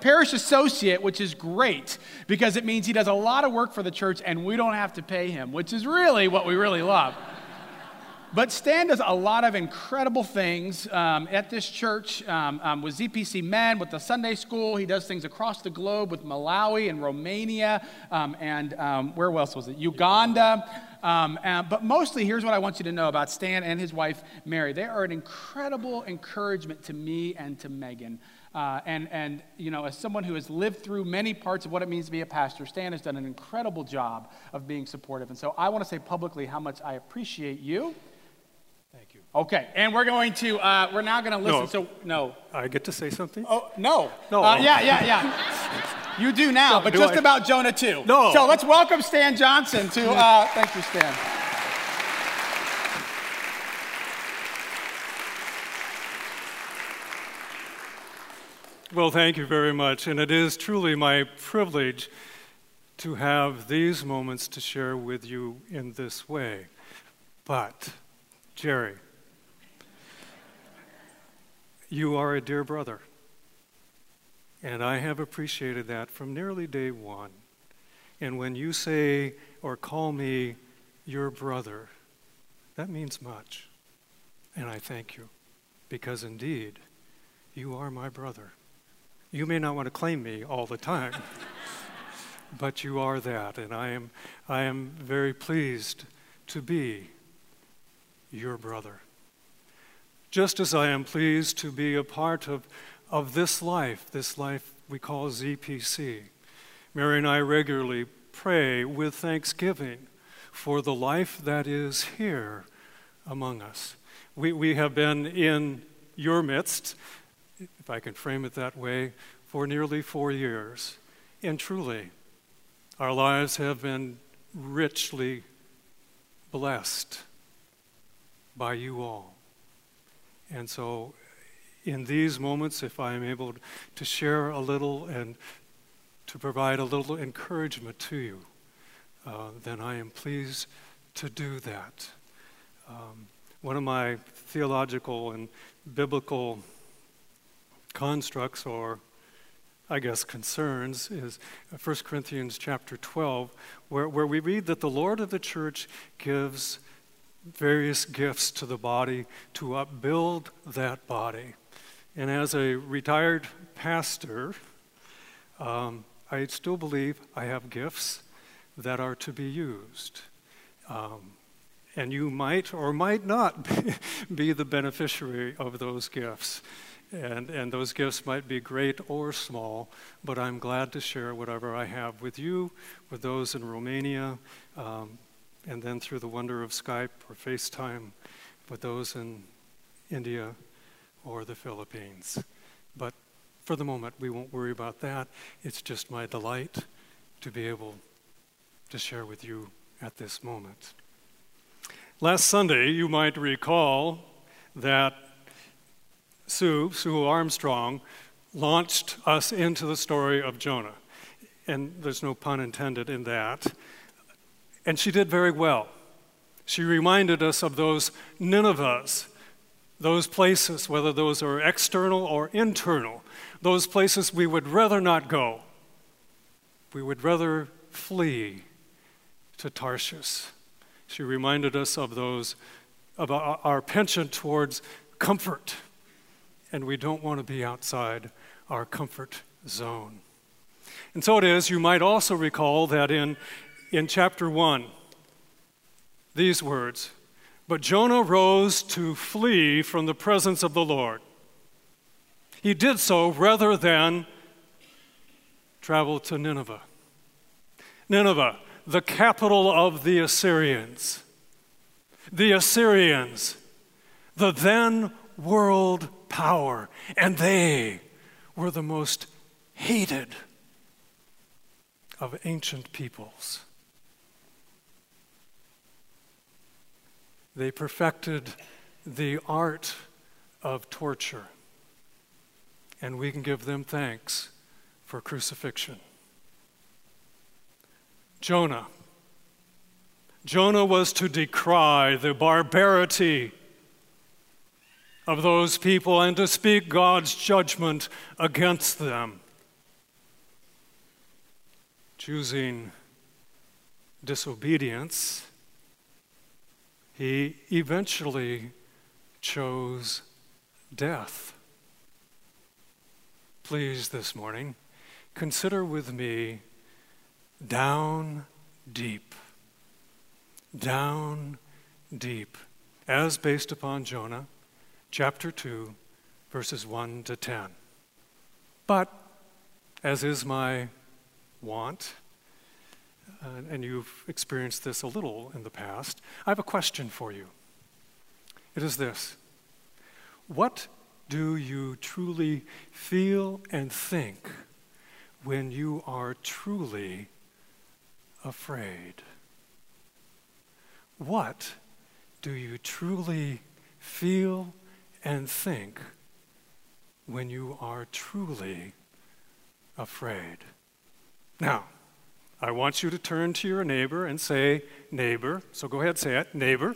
parish associate, which is great because it means he does a lot of work for the church and we don't have to pay him, which is really what we really love. But Stan does a lot of incredible things um, at this church um, um, with ZPC Men, with the Sunday school. He does things across the globe with Malawi and Romania um, and um, where else was it? Uganda. Um, uh, but mostly, here's what I want you to know about Stan and his wife, Mary. They are an incredible encouragement to me and to Megan. Uh, and, and, you know, as someone who has lived through many parts of what it means to be a pastor, Stan has done an incredible job of being supportive. And so I want to say publicly how much I appreciate you Thank you. Okay, and we're going to, uh, we're now going to listen. No. So, no. I get to say something? Oh, no. No. Uh, yeah, yeah, yeah. You do now, No, but do just I? about Jonah too. No. So let's welcome Stan Johnson to, uh, thank you, Stan. Well, thank you very much. And it is truly my privilege to have these moments to share with you in this way. But, Jerry, you are a dear brother. And I have appreciated that from nearly day one. And when you say or call me your brother, that means much. And I thank you, because indeed, you are my brother. You may not want to claim me all the time, but you are that, and I am, I am very pleased to be your brother. Just as I am pleased to be a part of, of this life, this life we call ZPC. Mary and I regularly pray with thanksgiving for the life that is here among us. We, we have been in your midst if I can frame it that way, for nearly four years. And truly, our lives have been richly blessed by you all. And so, in these moments, if I am able to share a little and to provide a little encouragement to you, uh, then I am pleased to do that. Um, one of my theological and biblical constructs or I guess concerns is 1 Corinthians chapter 12, where, where we read that the Lord of the church gives various gifts to the body to upbuild that body. And as a retired pastor, um, I still believe I have gifts that are to be used. Um, and you might or might not be the beneficiary of those gifts. And, and those gifts might be great or small, but I'm glad to share whatever I have with you, with those in Romania, um, and then through the wonder of Skype or FaceTime with those in India or the Philippines. But for the moment, we won't worry about that. It's just my delight to be able to share with you at this moment. Last Sunday, you might recall that Sue, Sue Armstrong, launched us into the story of Jonah. And there's no pun intended in that. And she did very well. She reminded us of those Ninevehs, those places, whether those are external or internal, those places we would rather not go. We would rather flee to Tarshish. She reminded us of those, of our, our penchant towards comfort and we don't want to be outside our comfort zone. And so it is, you might also recall that in, in chapter 1, these words But Jonah rose to flee from the presence of the Lord. He did so rather than travel to Nineveh. Nineveh, the capital of the Assyrians. The Assyrians, the then world power, and they were the most hated of ancient peoples. They perfected the art of torture, and we can give them thanks for crucifixion. Jonah. Jonah was to decry the barbarity of those people and to speak God's judgment against them. choosing disobedience, he eventually chose death. Please, this morning, consider with me down deep. Down deep, as based upon Jonah chapter 2, verses 1 to 10. But, as is my want, uh, and you've experienced this a little in the past, I have a question for you. It is this What do you truly feel and think when you are truly afraid? What do you truly feel and think when you are truly afraid? Now, I want you to turn to your neighbor and say, Neighbor. So go ahead, say it, neighbor.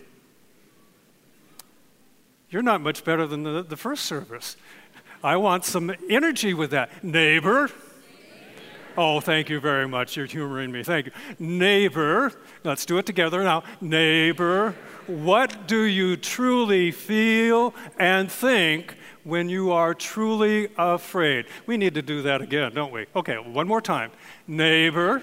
You're not much better than the, the first service. I want some energy with that. Neighbor. Oh, thank you very much. You're humoring me. Thank you. Neighbor, let's do it together now. Neighbor, what do you truly feel and think when you are truly afraid? We need to do that again, don't we? Okay, one more time. Neighbor,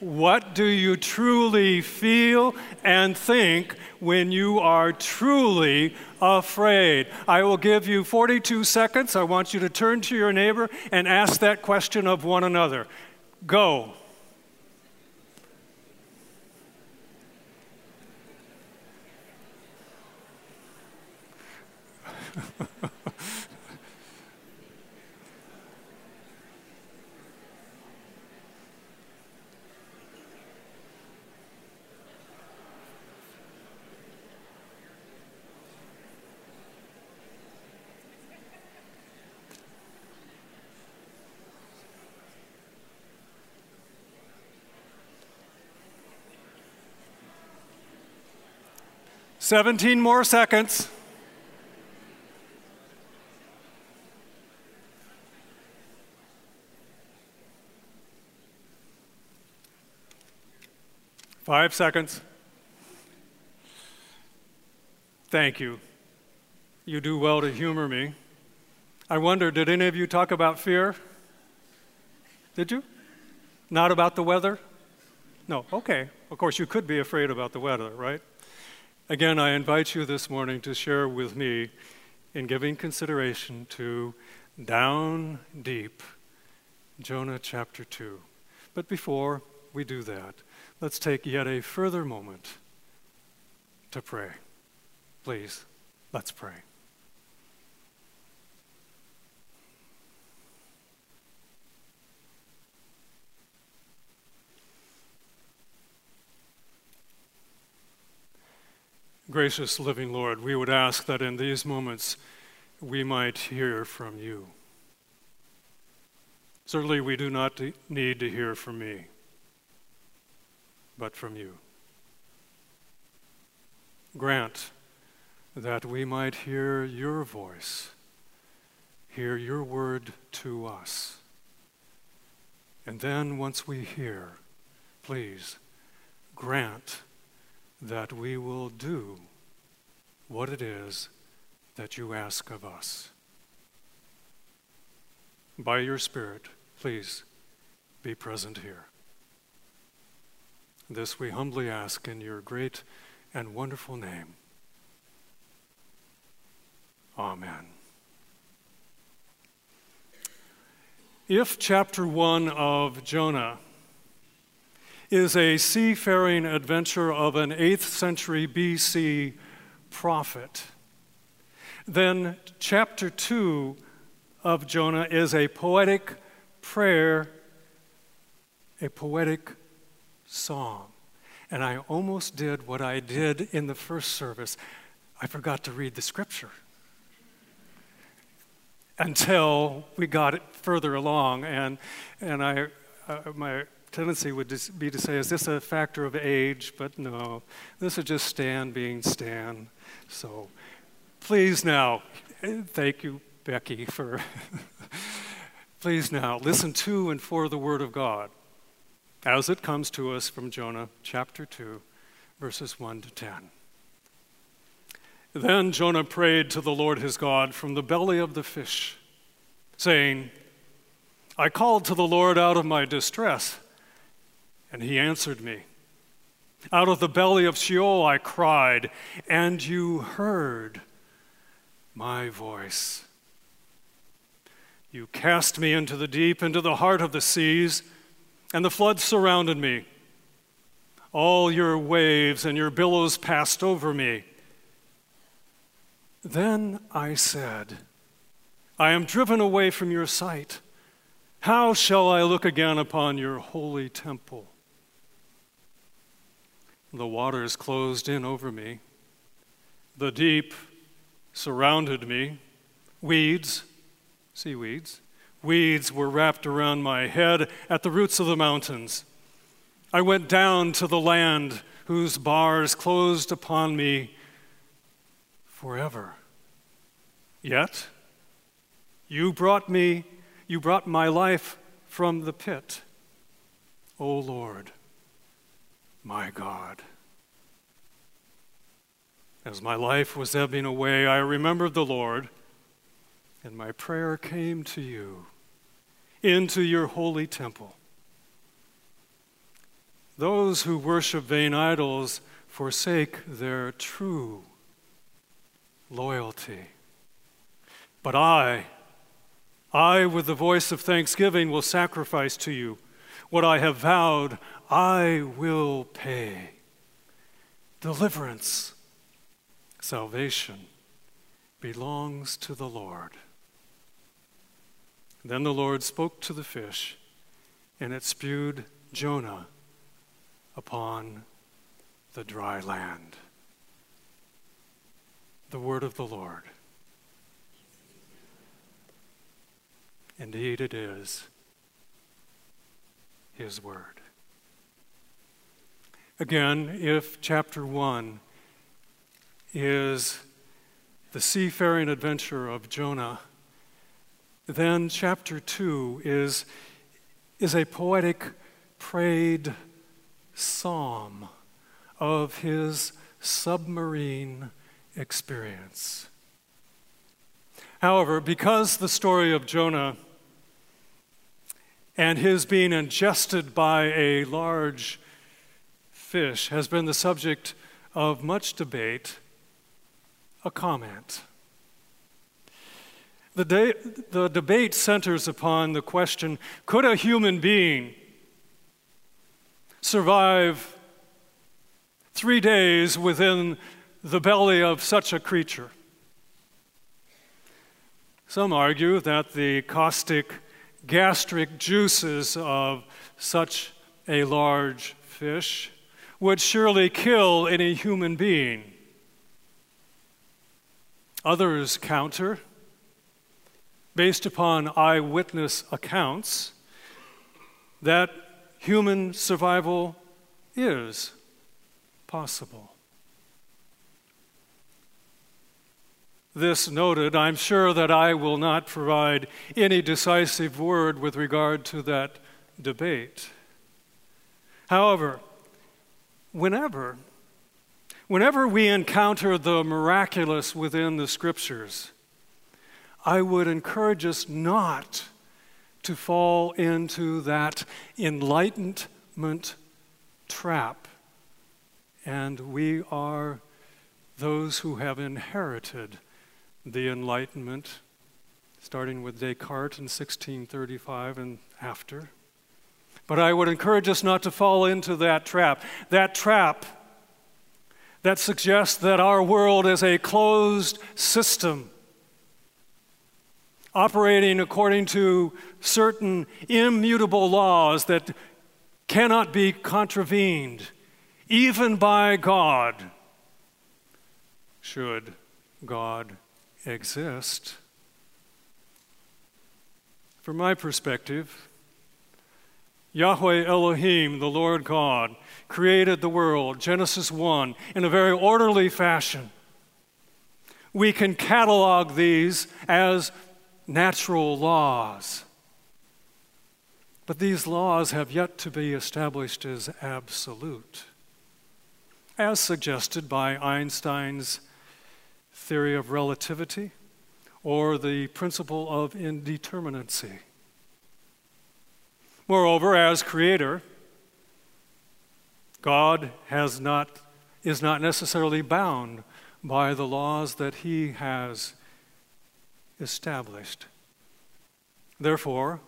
what do you truly feel and think when you are truly afraid? I will give you 42 seconds. I want you to turn to your neighbor and ask that question of one another. Go. Seventeen more seconds. Five seconds. Thank you. You do well to humor me. I wonder, did any of you talk about fear? Did you? Not about the weather? No, okay. Of course, you could be afraid about the weather, right? Again, I invite you this morning to share with me in giving consideration to down deep, Jonah chapter 2. But before we do that, let's take yet a further moment to pray. Please, let's pray. Gracious living Lord, we would ask that in these moments we might hear from you. Certainly, we do not need to hear from me but from you. Grant that we might hear your voice, hear your word to us. And then, once we hear, please grant that we will do what it is that you ask of us. By your Spirit, please be present here. This we humbly ask in your great and wonderful name. Amen. If chapter 1 of Jonah is a seafaring adventure of an 8th century BC prophet, then chapter 2 of Jonah is a poetic prayer, a poetic song. And I almost did what I did in the first service. I forgot to read the scripture until we got it further along. And, and I, uh, my tendency would be to say, is this a factor of age? But no, this is just Stan being Stan. So please now, thank you, Becky, for. please now listen to and for the Word of God. as it comes to us from Jonah chapter 2, verses 1 to 10. Then Jonah prayed to the Lord his God from the belly of the fish, saying, I called to the Lord out of my distress, and he answered me. Out of the belly of Sheol I cried, and you heard my voice. You cast me into the deep, into the heart of the seas, and the floods surrounded me. All your waves and your billows passed over me. Then I said, I am driven away from your sight. How shall I look again upon your holy temple? The waters closed in over me. The deep surrounded me. Weeds, seaweeds, weeds were wrapped around my head at the roots of the mountains. I went down to the land whose bars closed upon me forever. Yet, you brought me, you brought my life from the pit, O Lord my God. As my life was ebbing away, I remembered the Lord, and my prayer came to you into your holy temple. Those who worship vain idols forsake their true loyalty. But I, I, with the voice of thanksgiving, will sacrifice to you. What I have vowed, I will pay. Deliverance, salvation belongs to the Lord. Then the Lord spoke to the fish, and it spewed Jonah upon the dry land. The word of the Lord. Indeed, it is His word. Again, if chapter 1 is the seafaring adventure of Jonah, then chapter 2 is, is a poetic prayed psalm of his submarine experience. However, because the story of Jonah and his being ingested by a large fish has been the subject of much debate, a comment. The, de- the debate centers upon the question could a human being survive three days within the belly of such a creature? Some argue that the caustic gastric juices of such a large fish would surely kill any human being. Others counter, based upon eyewitness accounts, that human survival is possible. This noted, I'm sure that I will not provide any decisive word with regard to that debate. However, whenever, whenever we encounter the miraculous within the scriptures, I would encourage us not to fall into that enlightenment trap. And we are those who have inherited the Enlightenment, starting with Descartes in 1635 and after. But I would encourage us not to fall into that trap. That trap that suggests that our world is a closed system operating according to certain immutable laws that cannot be contravened, even by God, should God exist. From my perspective, Yahweh Elohim, the Lord God, created the world, Genesis 1, in a very orderly fashion. We can catalog these as natural laws. But these laws have yet to be established as absolute, as suggested by Einstein's theory of relativity or the principle of indeterminacy. Moreover, as creator, God has not, is not necessarily bound by the laws that he has established. Therefore,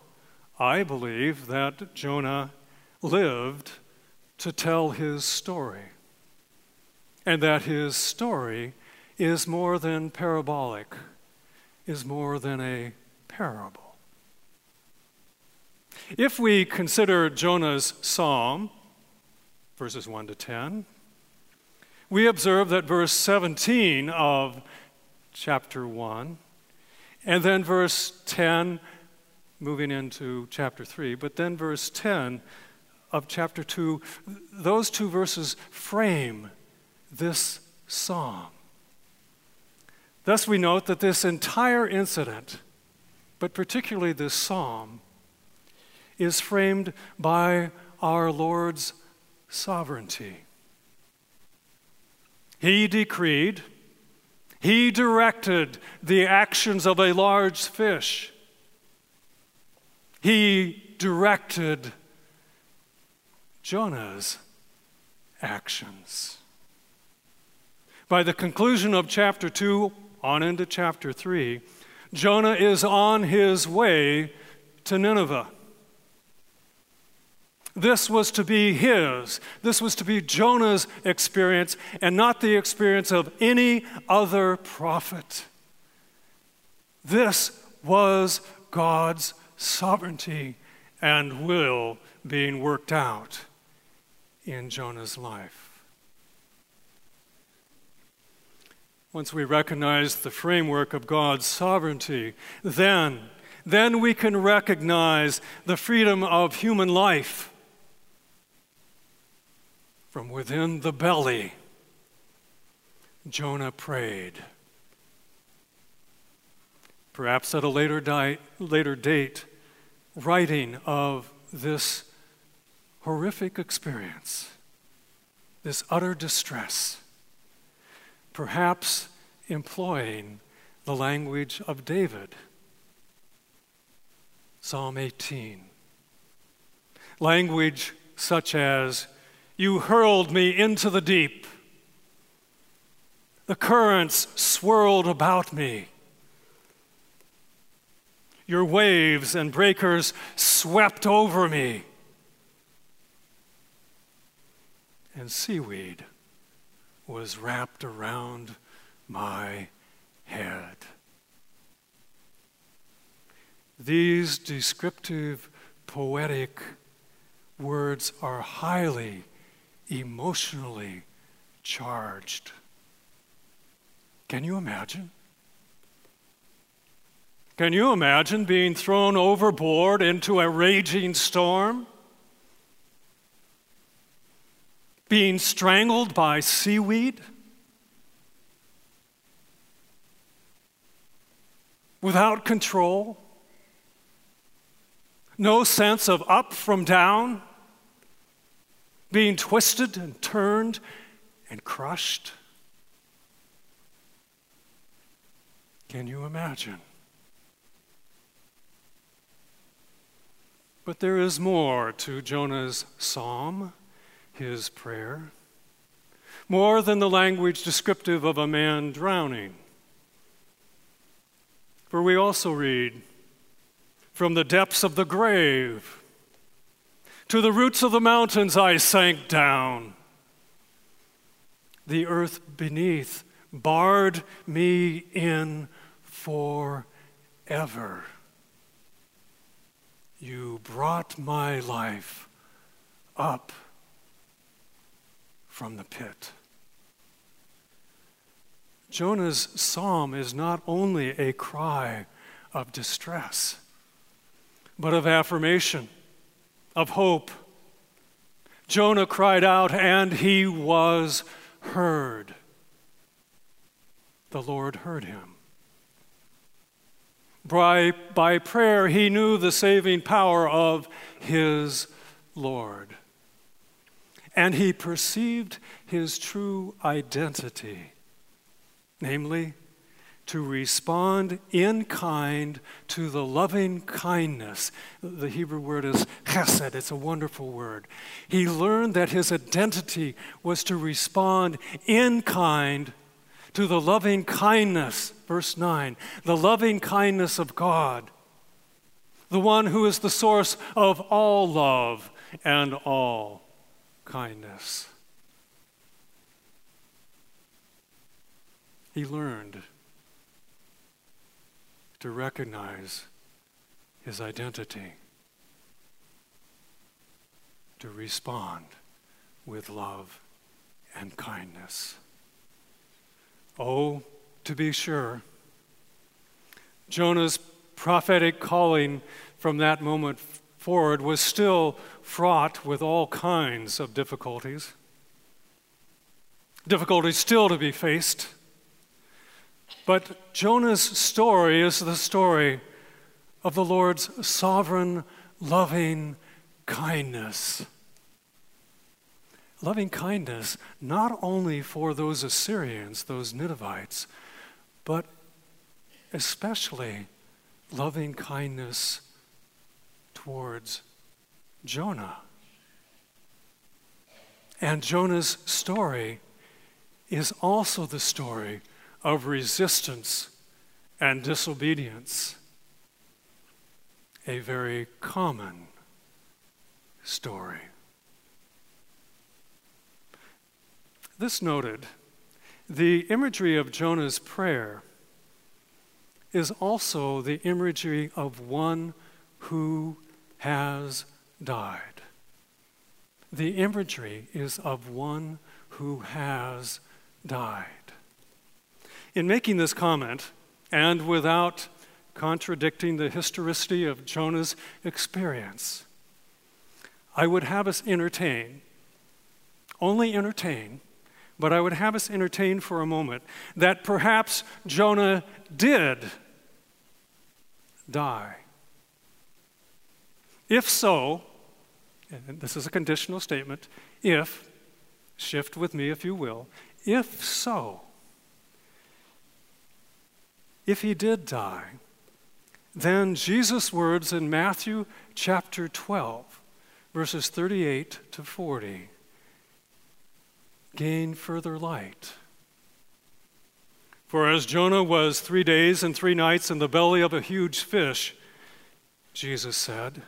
I believe that Jonah lived to tell his story, and that his story is more than parabolic, is more than a parable. If we consider Jonah's psalm, verses 1 to 10, we observe that verse 17 of chapter 1 and then verse 10, moving into chapter 3, but then verse 10 of chapter 2, those two verses frame this psalm. Thus, we note that this entire incident, but particularly this psalm, is framed by our Lord's sovereignty. He decreed, He directed the actions of a large fish. He directed Jonah's actions. By the conclusion of chapter 2, on into chapter 3, Jonah is on his way to Nineveh. This was to be his. This was to be Jonah's experience and not the experience of any other prophet. This was God's sovereignty and will being worked out in Jonah's life. Once we recognize the framework of God's sovereignty, then, then we can recognize the freedom of human life from within the belly, Jonah prayed. Perhaps at a later, di- later date, writing of this horrific experience, this utter distress, perhaps employing the language of David. Psalm 18. Language such as, you hurled me into the deep. The currents swirled about me. Your waves and breakers swept over me. And seaweed was wrapped around my head. These descriptive, poetic words are highly emotionally charged. Can you imagine? Can you imagine being thrown overboard into a raging storm? Being strangled by seaweed? Without control? No sense of up from down? Being twisted and turned and crushed. Can you imagine? But there is more to Jonah's psalm, his prayer, more than the language descriptive of a man drowning. For we also read, from the depths of the grave, to the roots of the mountains I sank down. The earth beneath barred me in forever. You brought my life up from the pit. Jonah's psalm is not only a cry of distress, but of affirmation of hope. Jonah cried out, and he was heard. The Lord heard him. By, by prayer, he knew the saving power of his Lord. And he perceived his true identity, namely, to respond in kind to the loving kindness. The Hebrew word is chesed, it's a wonderful word. He learned that his identity was to respond in kind to the loving kindness, verse 9, the loving kindness of God, the one who is the source of all love and all kindness. He learned to recognize his identity, to respond with love and kindness. Oh, to be sure, Jonah's prophetic calling from that moment forward was still fraught with all kinds of difficulties. Difficulties still to be faced. But Jonah's story is the story of the Lord's sovereign, loving kindness. Loving kindness not only for those Assyrians, those Ninevites, but especially loving kindness towards Jonah. And Jonah's story is also the story of resistance and disobedience. A very common story. This noted, the imagery of Jonah's prayer is also the imagery of one who has died. The imagery is of one who has died. In making this comment, and without contradicting the historicity of Jonah's experience, I would have us entertain, only entertain, but I would have us entertain for a moment that perhaps Jonah did die. If so, and this is a conditional statement, if, shift with me if you will, if so, if he did die, then Jesus' words in Matthew chapter 12, verses 38 to 40, gain further light. For as Jonah was three days and three nights in the belly of a huge fish, Jesus said,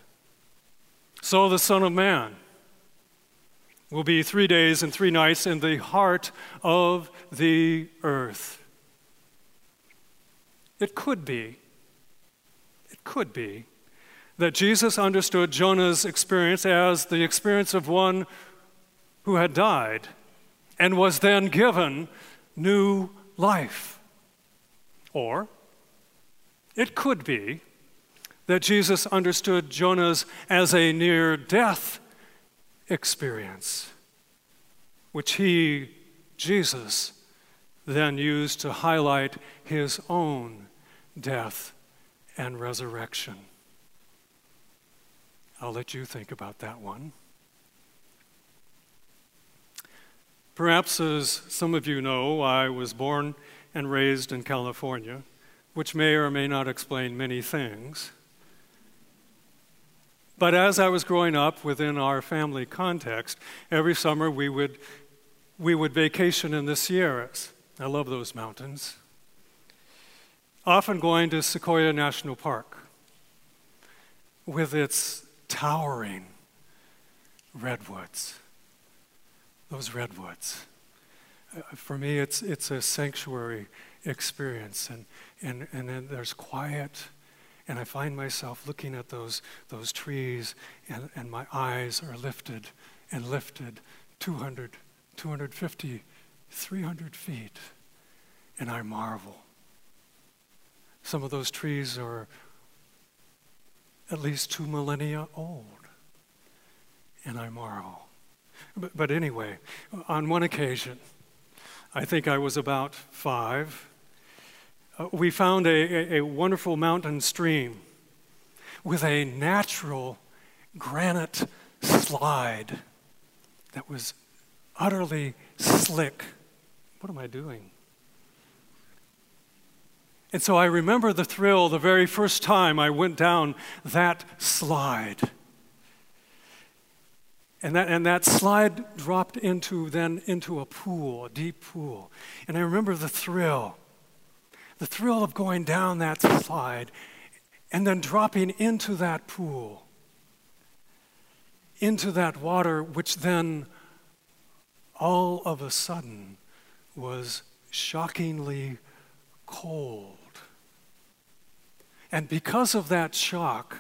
so the Son of Man will be three days and three nights in the heart of the earth. It could be, it could be that Jesus understood Jonah's experience as the experience of one who had died and was then given new life. Or it could be that Jesus understood Jonah's as a near death experience, which he, Jesus, then used to highlight his own death, and resurrection. I'll let you think about that one. Perhaps, as some of you know, I was born and raised in California, which may or may not explain many things. But as I was growing up within our family context, every summer we would, we would vacation in the Sierras. I love those mountains often going to Sequoia National Park with its towering redwoods. Those redwoods. Uh, for me, it's, it's a sanctuary experience, and, and, and then there's quiet, and I find myself looking at those, those trees, and, and my eyes are lifted and lifted 200, 250, 300 feet, and I marvel some of those trees are at least two millennia old. And I marvel. But, but anyway, on one occasion, I think I was about five, uh, we found a, a, a wonderful mountain stream with a natural granite slide that was utterly slick. What am I doing? And so I remember the thrill the very first time I went down that slide. And that, and that slide dropped into then into a pool, a deep pool. And I remember the thrill, the thrill of going down that slide and then dropping into that pool, into that water, which then all of a sudden was shockingly cold. And because of that shock,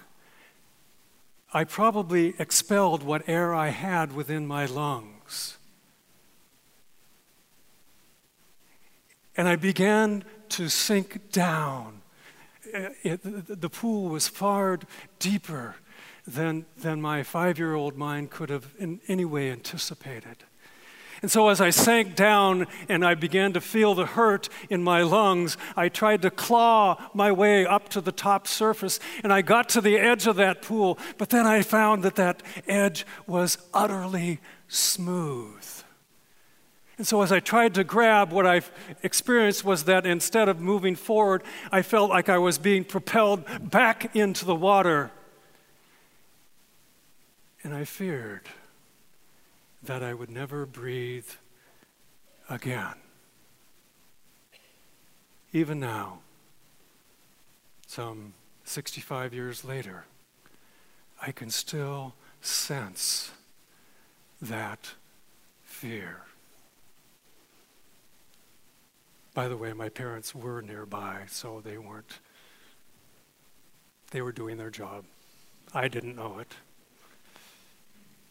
I probably expelled what air I had within my lungs. And I began to sink down. Uh, it, the pool was far deeper than, than my five year old mind could have in any way anticipated. And so, as I sank down and I began to feel the hurt in my lungs, I tried to claw my way up to the top surface and I got to the edge of that pool. But then I found that that edge was utterly smooth. And so, as I tried to grab, what I experienced was that instead of moving forward, I felt like I was being propelled back into the water. And I feared that I would never breathe again. Even now, some 65 years later, I can still sense that fear. By the way, my parents were nearby, so they weren't, they were doing their job. I didn't know it.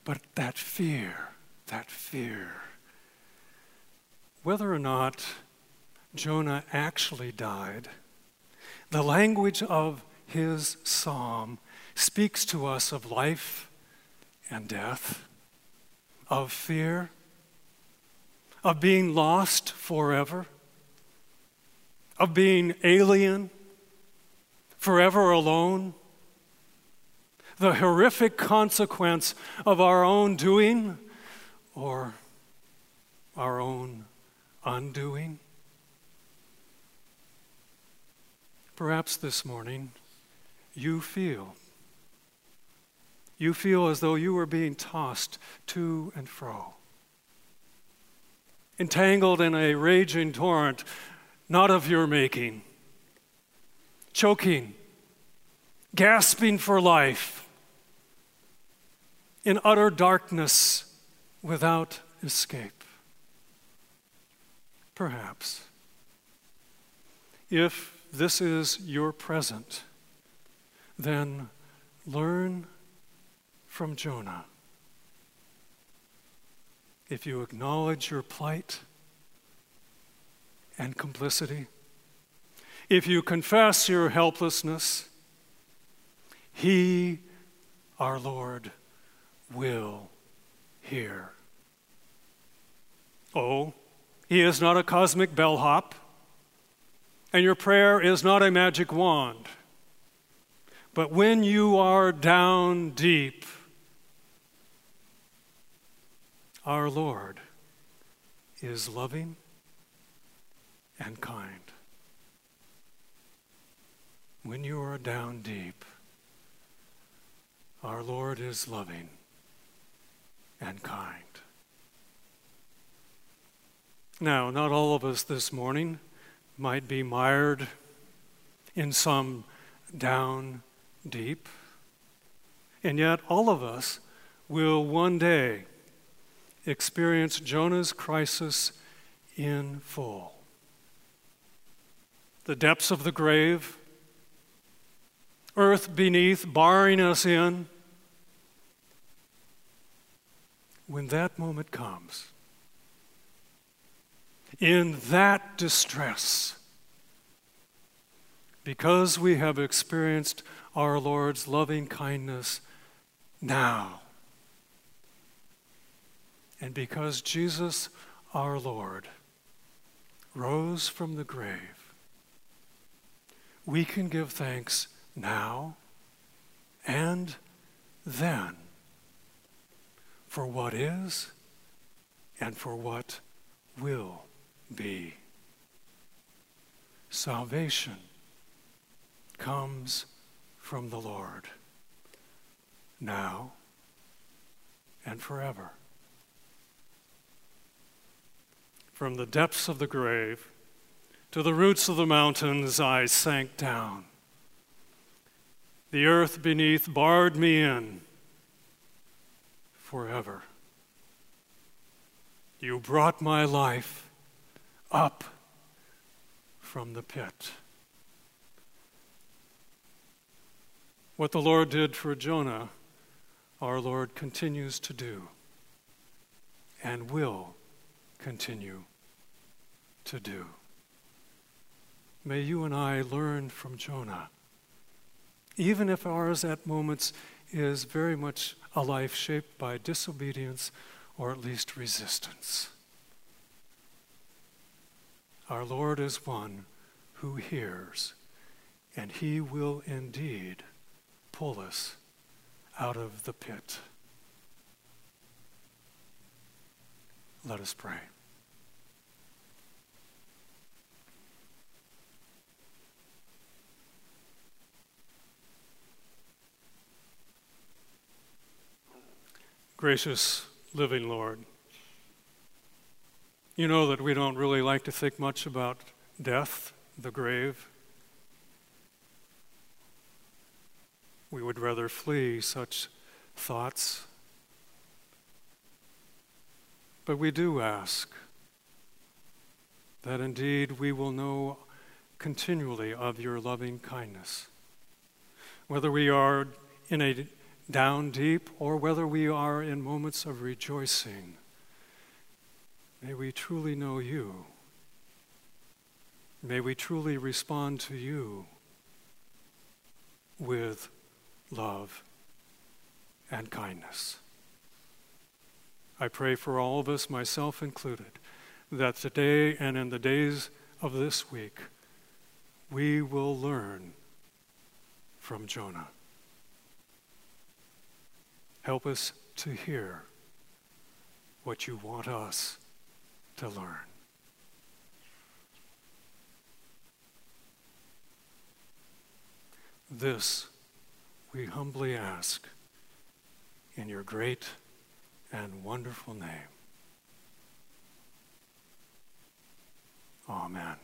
But that fear that fear. Whether or not Jonah actually died, the language of his psalm speaks to us of life and death, of fear, of being lost forever, of being alien, forever alone, the horrific consequence of our own doing or our own undoing? Perhaps this morning you feel. You feel as though you were being tossed to and fro, entangled in a raging torrent not of your making, choking, gasping for life, in utter darkness without escape. Perhaps. If this is your present, then learn from Jonah. If you acknowledge your plight and complicity, if you confess your helplessness, He, our Lord, will hear. Oh, he is not a cosmic bellhop, and your prayer is not a magic wand. But when you are down deep, our Lord is loving and kind. When you are down deep, our Lord is loving and kind. Now, not all of us this morning might be mired in some down deep, and yet all of us will one day experience Jonah's crisis in full. The depths of the grave, earth beneath barring us in, when that moment comes, in that distress, because we have experienced our Lord's loving kindness now, and because Jesus, our Lord, rose from the grave, we can give thanks now and then for what is and for what will be. Salvation comes from the Lord now and forever. From the depths of the grave to the roots of the mountains, I sank down. The earth beneath barred me in forever. You brought my life up from the pit. What the Lord did for Jonah, our Lord continues to do and will continue to do. May you and I learn from Jonah, even if ours at moments is very much a life shaped by disobedience or at least resistance. Our Lord is one who hears, and he will indeed pull us out of the pit. Let us pray. Gracious living Lord, you know that we don't really like to think much about death, the grave. We would rather flee such thoughts. But we do ask that indeed we will know continually of your loving kindness. Whether we are in a down deep or whether we are in moments of rejoicing, may we truly know you. May we truly respond to you with love and kindness. I pray for all of us, myself included, that today and in the days of this week, we will learn from Jonah. Help us to hear what you want us to learn. This we humbly ask in your great and wonderful name. Amen.